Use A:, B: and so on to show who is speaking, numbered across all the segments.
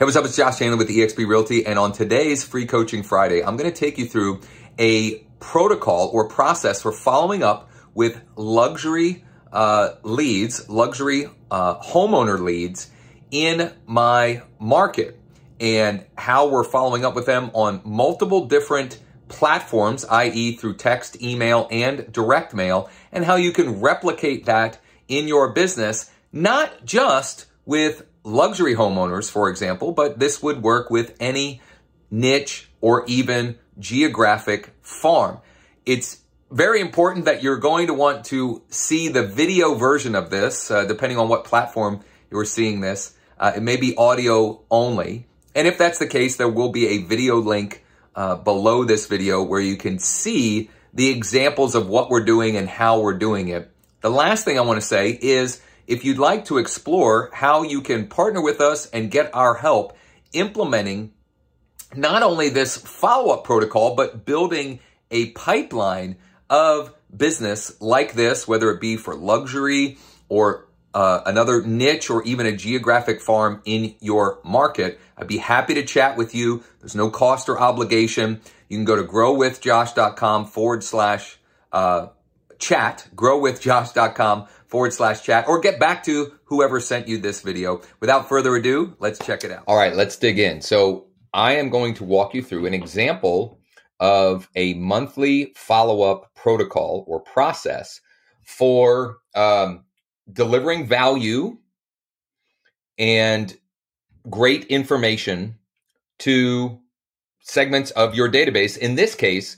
A: Hey, what's up? It's Josh Chandler with eXp Realty. And on today's Free Coaching Friday, I'm going to take you through a protocol or process for following up with luxury uh, leads, luxury uh, homeowner leads in my market and how we're following up with them on multiple different platforms, i.e., through text, email, and direct mail, and how you can replicate that in your business, not just with luxury homeowners, for example, but this would work with any niche or even geographic farm. It's very important that you're going to want to see the video version of this, uh, depending on what platform you're seeing this. Uh, it may be audio only. And if that's the case, there will be a video link uh, below this video where you can see the examples of what we're doing and how we're doing it. The last thing I want to say is if you'd like to explore how you can partner with us and get our help implementing not only this follow up protocol, but building a pipeline of business like this, whether it be for luxury or uh, another niche or even a geographic farm in your market, I'd be happy to chat with you. There's no cost or obligation. You can go to growwithjosh.com forward slash uh, chat, growwithjosh.com forward slash chat, or get back to whoever sent you this video. Without further ado, let's check it out. All right, let's dig in. So I am going to walk you through an example of a monthly follow up protocol or process for um, delivering value and great information to segments of your database. In this case,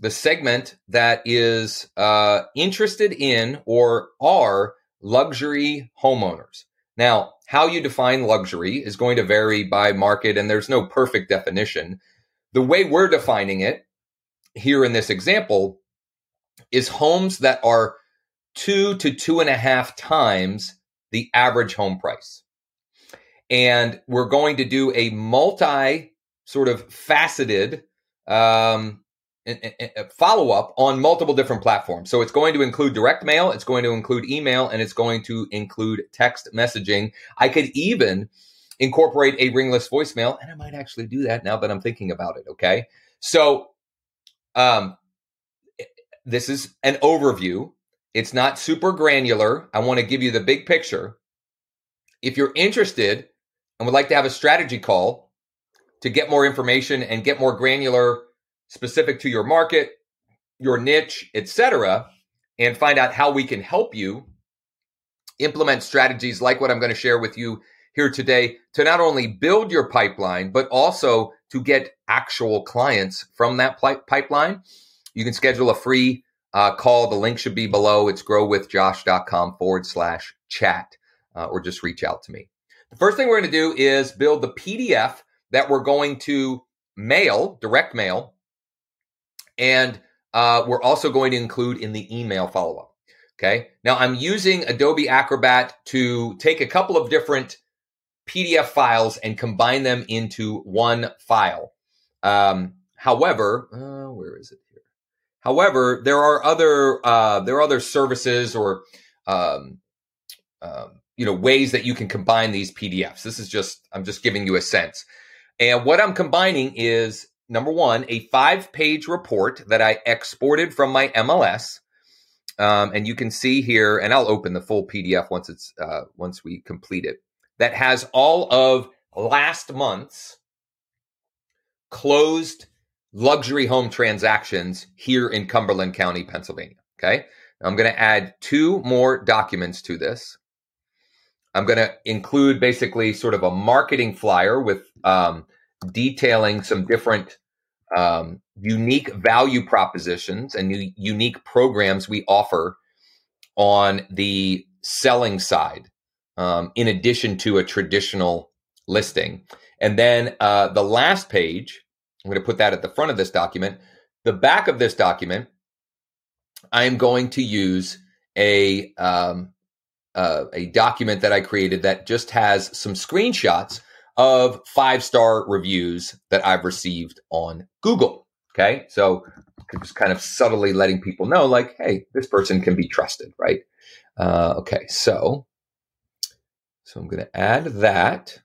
A: the segment that is uh, interested in or are luxury homeowners. Now, how you define luxury is going to vary by market, and there's no perfect definition. The way we're defining it here in this example is homes that are two to two and a half times the average home price. And we're going to do a multi sort of faceted um, follow up on multiple different platforms. So it's going to include direct mail, it's going to include email, and it's going to include text messaging. I could even incorporate a ringless voicemail, and I might actually do that now that I'm thinking about it. Okay. So um, this is an overview. It's not super granular. I want to give you the big picture. If you're interested and would like to have a strategy call to get more information and get more granular specific to your market, your niche, etc., and find out how we can help you implement strategies like what I'm going to share with you here today to not only build your pipeline, but also to get actual clients from that pipeline. You can schedule a free uh, call. The link should be below. It's growwithjosh.com forward slash chat, uh, or just reach out to me. The first thing we're going to do is build the PDF that we're going to mail, direct mail, and uh, we're also going to include in the email follow up. Okay. Now I'm using Adobe Acrobat to take a couple of different PDF files and combine them into one file. Um, however, uh, where is it here? However, there are other uh, there are other services or um, um, you know ways that you can combine these PDFs. This is just I'm just giving you a sense. And what I'm combining is number one, a five page report that I exported from my MLS. Um, and you can see here, and I'll open the full PDF once it's uh, once we complete it. That has all of last month's closed luxury home transactions here in Cumberland County, Pennsylvania. Okay, I'm going to add two more documents to this. I'm going to include basically sort of a marketing flyer with um, detailing some different um, unique value propositions and u- unique programs we offer on the selling side, um, in addition to a traditional listing. And then uh, the last page, I'm going to put that at the front of this document. The back of this document, I'm going to use a um, uh, a document that I created that just has some screenshots of five star reviews that I've received on Google. Okay. So just kind of subtly letting people know, like, hey, this person can be trusted, right? Uh, okay. So, so I'm going to add that.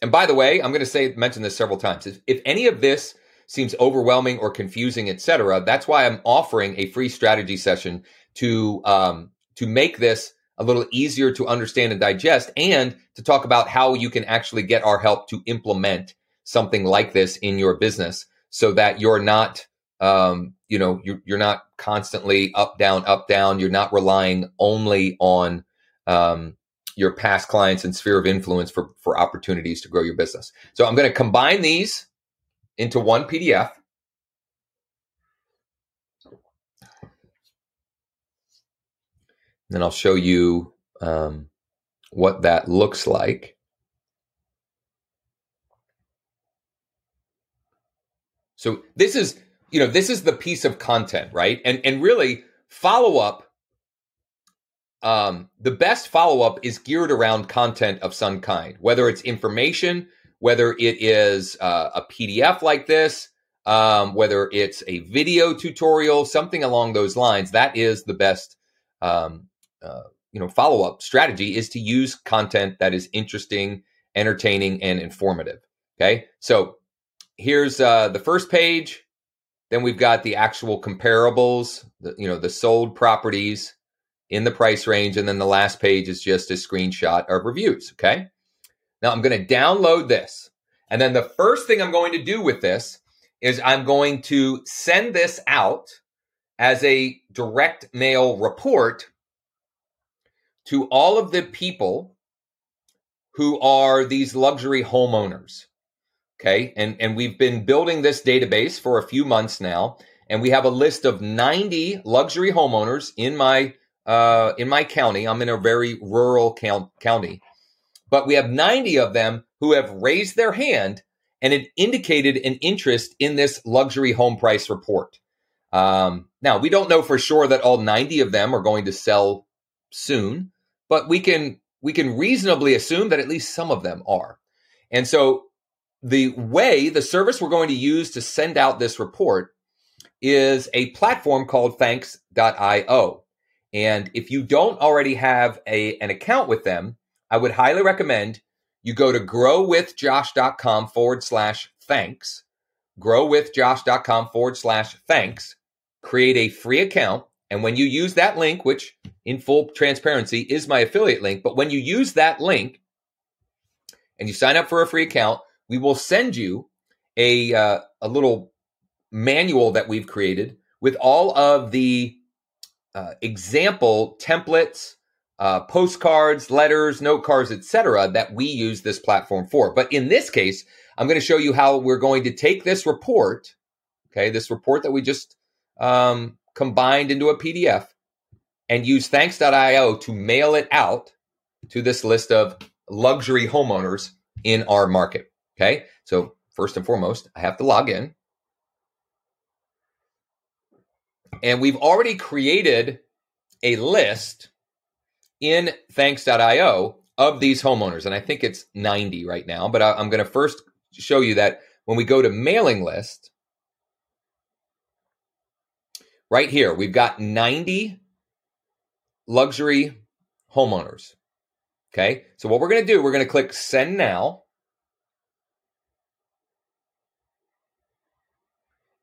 A: and by the way, I'm going to say mention this several times. If, if any of this seems overwhelming or confusing, etc., that's why I'm offering a free strategy session to um, to make this a little easier to understand and digest, and to talk about how you can actually get our help to implement something like this in your business, so that you're not um, you know you're, you're not constantly up down up down. You're not relying only on um, your past clients and sphere of influence for, for opportunities to grow your business. So I'm going to combine these into one PDF. Then I'll show you um, what that looks like. So this is, you know, this is the piece of content, right? And and really follow up um, the best follow up is geared around content of some kind, whether it's information, whether it is uh, a PDF like this, um, whether it's a video tutorial, something along those lines. That is the best, um, uh, you know, follow up strategy is to use content that is interesting, entertaining, and informative. Okay, so here's uh, the first page. Then we've got the actual comparables, the, you know, the sold properties in the price range. And then the last page is just a screenshot of reviews. Okay. Now I'm going to download this. And then the first thing I'm going to do with this is I'm going to send this out as a direct mail report to all of the people who are these luxury homeowners. Okay. And, and we've been building this database for a few months now. And we have a list of 90 luxury homeowners in my uh, in my county. I'm in a very rural count, county, but we have 90 of them who have raised their hand and it indicated an interest in this luxury home price report. Um, now, we don't know for sure that all 90 of them are going to sell soon, but we can we can reasonably assume that at least some of them are. And so the way the service we're going to use to send out this report is a platform called thanks.io. And if you don't already have a, an account with them, I would highly recommend you go to growwithjosh.com forward slash thanks, growwithjosh.com forward slash thanks, create a free account. And when you use that link, which in full transparency is my affiliate link, but when you use that link and you sign up for a free account, we will send you a, uh, a little manual that we've created with all of the uh, example templates, uh, postcards, letters, note cards, etc., that we use this platform for. But in this case, I'm going to show you how we're going to take this report, okay, this report that we just um, combined into a PDF, and use thanks.io to mail it out to this list of luxury homeowners in our market. Okay, so first and foremost, I have to log in. And we've already created a list in thanks.io of these homeowners. And I think it's 90 right now, but I, am going to first show you that when we go to mailing list, right here, we've got 90 luxury homeowners. Okay. So what we're going to do, we're going to click send now.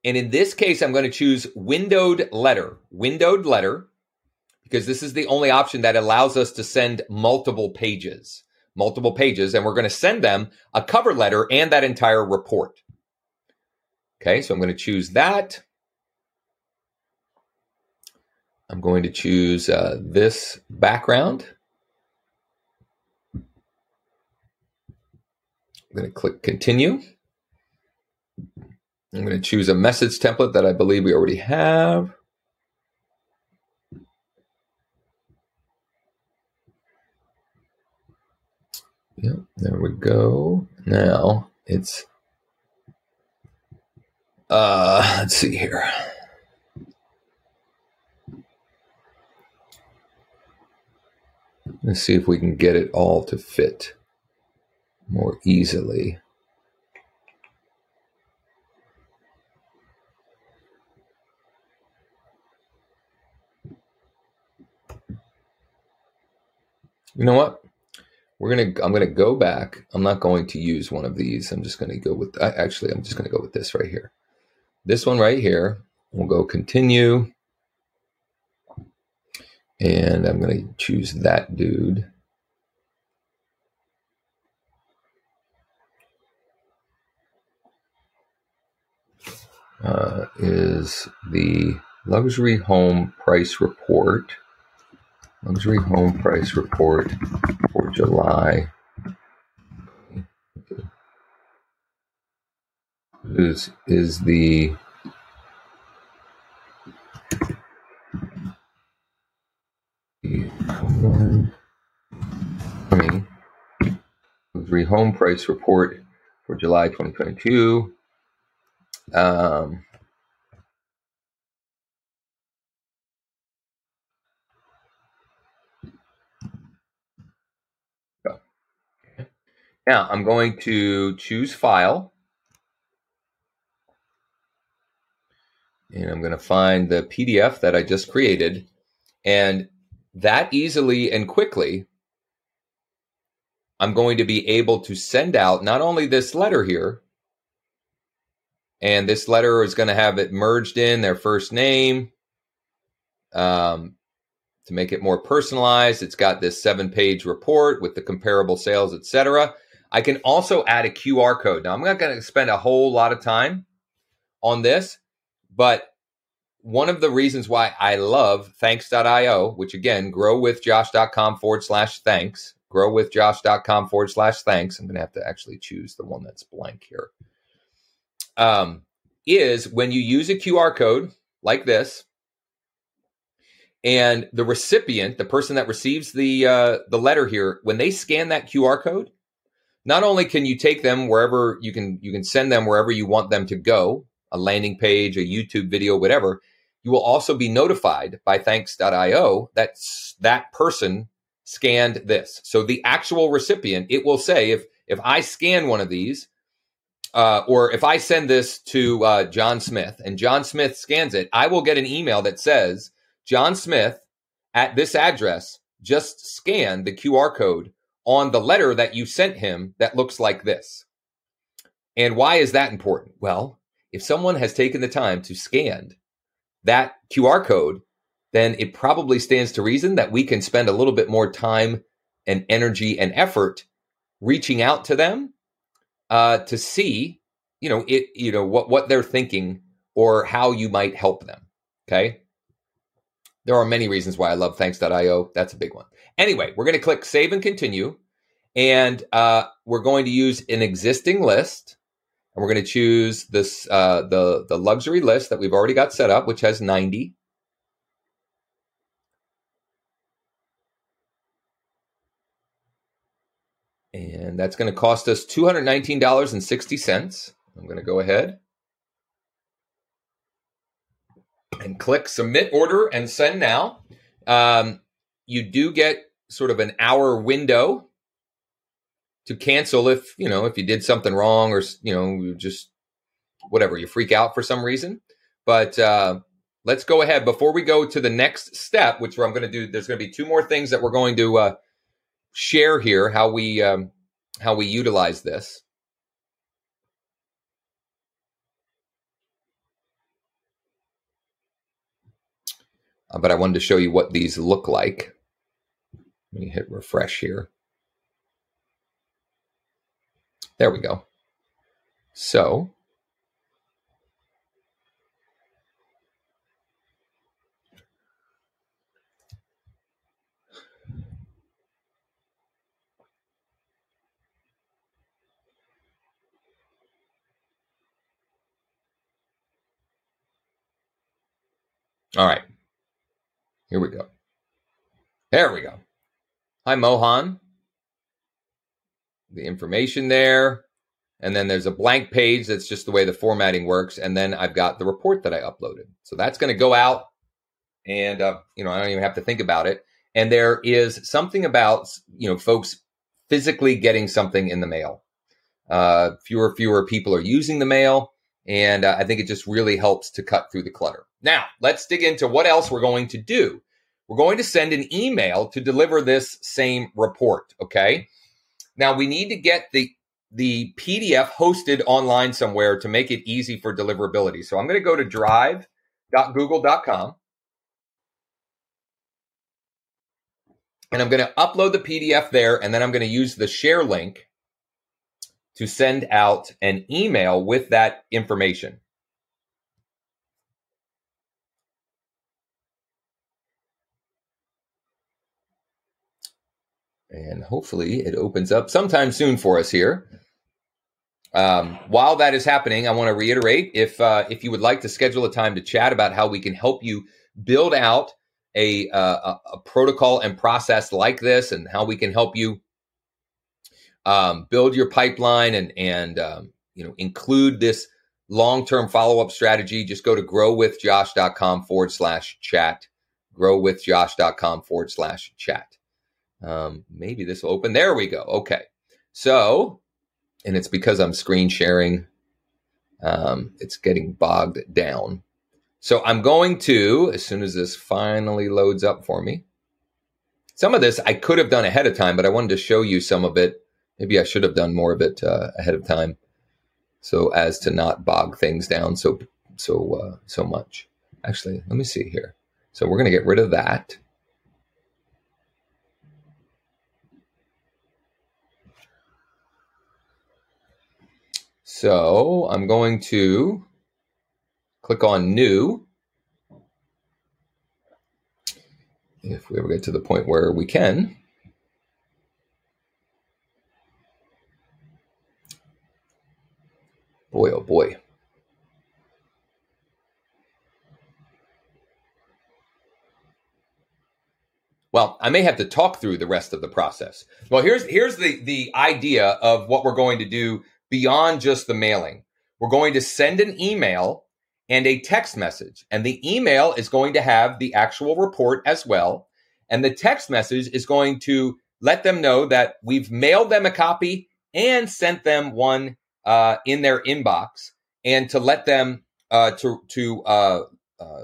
A: And in this case, I'm going to choose windowed letter, windowed letter, because this is the only option that allows us to send multiple pages, multiple pages. And we're going to send them a cover letter and that entire report. Okay, so I'm going to choose that. I'm going to choose uh, this background. I'm going to click continue. I'm going to choose a message template that I believe we already have. Yep, there we go. Now it's, uh, let's see here. Let's see if we can get it all to fit more easily. You know what? we're gonna I'm gonna go back. I'm not going to use one of these. I'm just gonna go with actually I'm just gonna go with this right here. This one right here. We'll go continue. And I'm gonna choose that dude. Uh, is the luxury home price report luxury home price report for July is is the luxury home price report for July 2022 um, Now I'm going to choose file. And I'm going to find the PDF that I just created. And that easily and quickly, I'm going to be able to send out not only this letter here, and this letter is going to have it merged in their first name um, to make it more personalized. It's got this seven page report with the comparable sales, etc. I can also add a QR code. Now, I'm not going to spend a whole lot of time on this, but one of the reasons why I love thanks.io, which again, growwithjosh.com forward slash thanks, growwithjosh.com forward slash thanks. I'm going to have to actually choose the one that's blank here. Um, is when you use a QR code like this, and the recipient, the person that receives the uh, the letter here, when they scan that QR code, not only can you take them wherever you can you can send them wherever you want them to go a landing page a youtube video whatever you will also be notified by thanks.io that that person scanned this so the actual recipient it will say if if i scan one of these uh, or if i send this to uh, john smith and john smith scans it i will get an email that says john smith at this address just scanned the qr code on the letter that you sent him that looks like this. And why is that important? Well, if someone has taken the time to scan that QR code, then it probably stands to reason that we can spend a little bit more time and energy and effort reaching out to them uh, to see, you know, it, you know, what what they're thinking or how you might help them. Okay. There are many reasons why I love thanks.io. That's a big one. Anyway, we're going to click save and continue. And uh, we're going to use an existing list. And we're going to choose this uh, the, the luxury list that we've already got set up, which has 90. And that's going to cost us $219.60. I'm going to go ahead and click submit order and send now. Um, you do get sort of an hour window to cancel if you know if you did something wrong or you know just whatever you freak out for some reason. But uh, let's go ahead before we go to the next step, which I'm going to do. There's going to be two more things that we're going to uh, share here how we um, how we utilize this. Uh, but I wanted to show you what these look like. Let me hit refresh here. There we go. So All right. Here we go. There we go. Hi, Mohan. The information there. And then there's a blank page. That's just the way the formatting works. And then I've got the report that I uploaded. So that's going to go out. And, uh, you know, I don't even have to think about it. And there is something about, you know, folks physically getting something in the mail. Uh, fewer, fewer people are using the mail. And uh, I think it just really helps to cut through the clutter. Now, let's dig into what else we're going to do. We're going to send an email to deliver this same report. Okay. Now we need to get the the PDF hosted online somewhere to make it easy for deliverability. So I'm going to go to drive.google.com and I'm going to upload the PDF there and then I'm going to use the share link to send out an email with that information. And hopefully it opens up sometime soon for us here. Um, while that is happening, I want to reiterate if uh, if you would like to schedule a time to chat about how we can help you build out a, uh, a protocol and process like this, and how we can help you um, build your pipeline and and um, you know include this long term follow up strategy, just go to growwithjosh.com forward slash chat. Growwithjosh.com forward slash chat. Um, maybe this will open. There we go. Okay. So and it's because I'm screen sharing. Um, it's getting bogged down. So I'm going to, as soon as this finally loads up for me, some of this I could have done ahead of time, but I wanted to show you some of it. Maybe I should have done more of it uh, ahead of time, so as to not bog things down so so uh, so much. Actually, let me see here. So we're going to get rid of that. So I'm going to click on new. If we ever get to the point where we can. Boy, oh boy. Well, I may have to talk through the rest of the process. Well, here's here's the the idea of what we're going to do beyond just the mailing. We're going to send an email and a text message. And the email is going to have the actual report as well. And the text message is going to let them know that we've mailed them a copy and sent them one uh, in their inbox, and to let them uh, to to uh, uh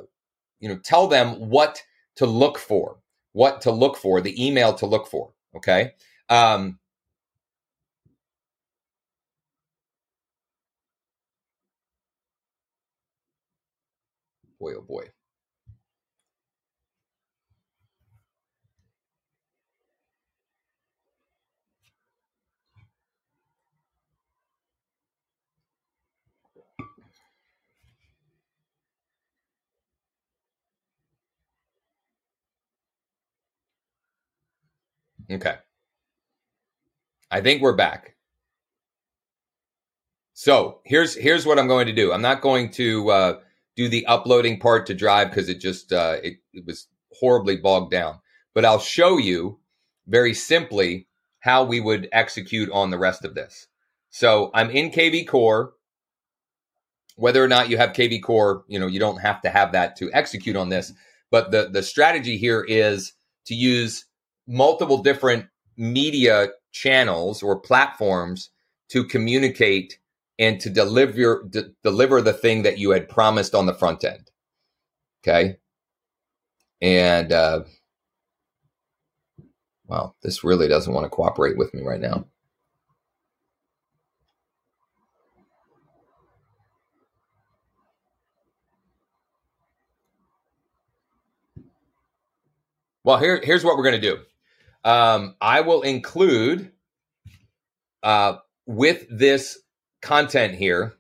A: you know tell them what to look for, what to look for, the email to look for. Okay. Um, boy, oh boy. Okay. I think we're back. So here's here's what I'm going to do. I'm not going to uh, do the uploading part to drive because it just uh, it, it was horribly bogged down. But I'll show you very simply how we would execute on the rest of this. So I'm in kvCORE. Whether or not you have kvCORE, you know, you don't have to have that to execute on this. But the the strategy here is to use multiple different media channels or platforms to communicate and to deliver d- deliver the thing that you had promised on the front end. Okay, and uh, well, this really doesn't want to cooperate with me right now. Well, here, here's what we're going to do. Um, I will include uh, with this content here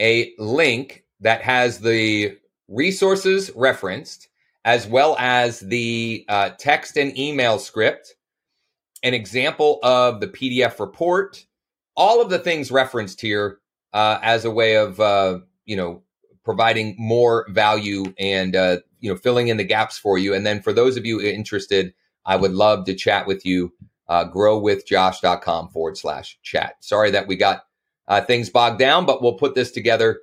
A: a link that has the resources referenced as well as the uh, text and email script, an example of the PDF report, all of the things referenced here uh, as a way of uh, you know providing more value and uh, you know filling in the gaps for you. And then for those of you interested, I would love to chat with you uh, growwithjosh.com forward slash chat. Sorry that we got uh, things bogged down, but we'll put this together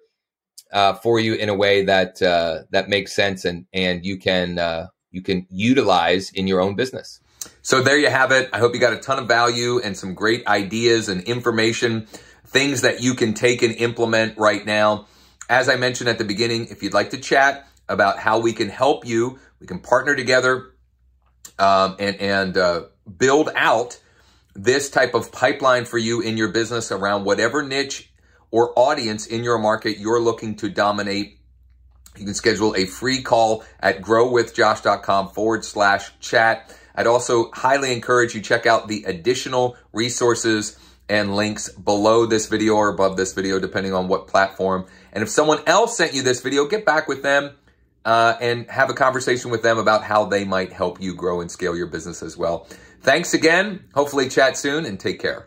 A: uh, for you in a way that uh, that makes sense and and you can uh, you can utilize in your own business. So there you have it. I hope you got a ton of value and some great ideas and information, things that you can take and implement right now. As I mentioned at the beginning, if you'd like to chat about how we can help you, we can partner together um, and and uh, build out this type of pipeline for you in your business around whatever niche or audience in your market you're looking to dominate. You can schedule a free call at growwithjosh.com forward slash chat. I'd also highly encourage you check out the additional resources and links below this video or above this video, depending on what platform. And if someone else sent you this video, get back with them uh, and have a conversation with them about how they might help you grow and scale your business as well. Thanks again. Hopefully chat soon and take care.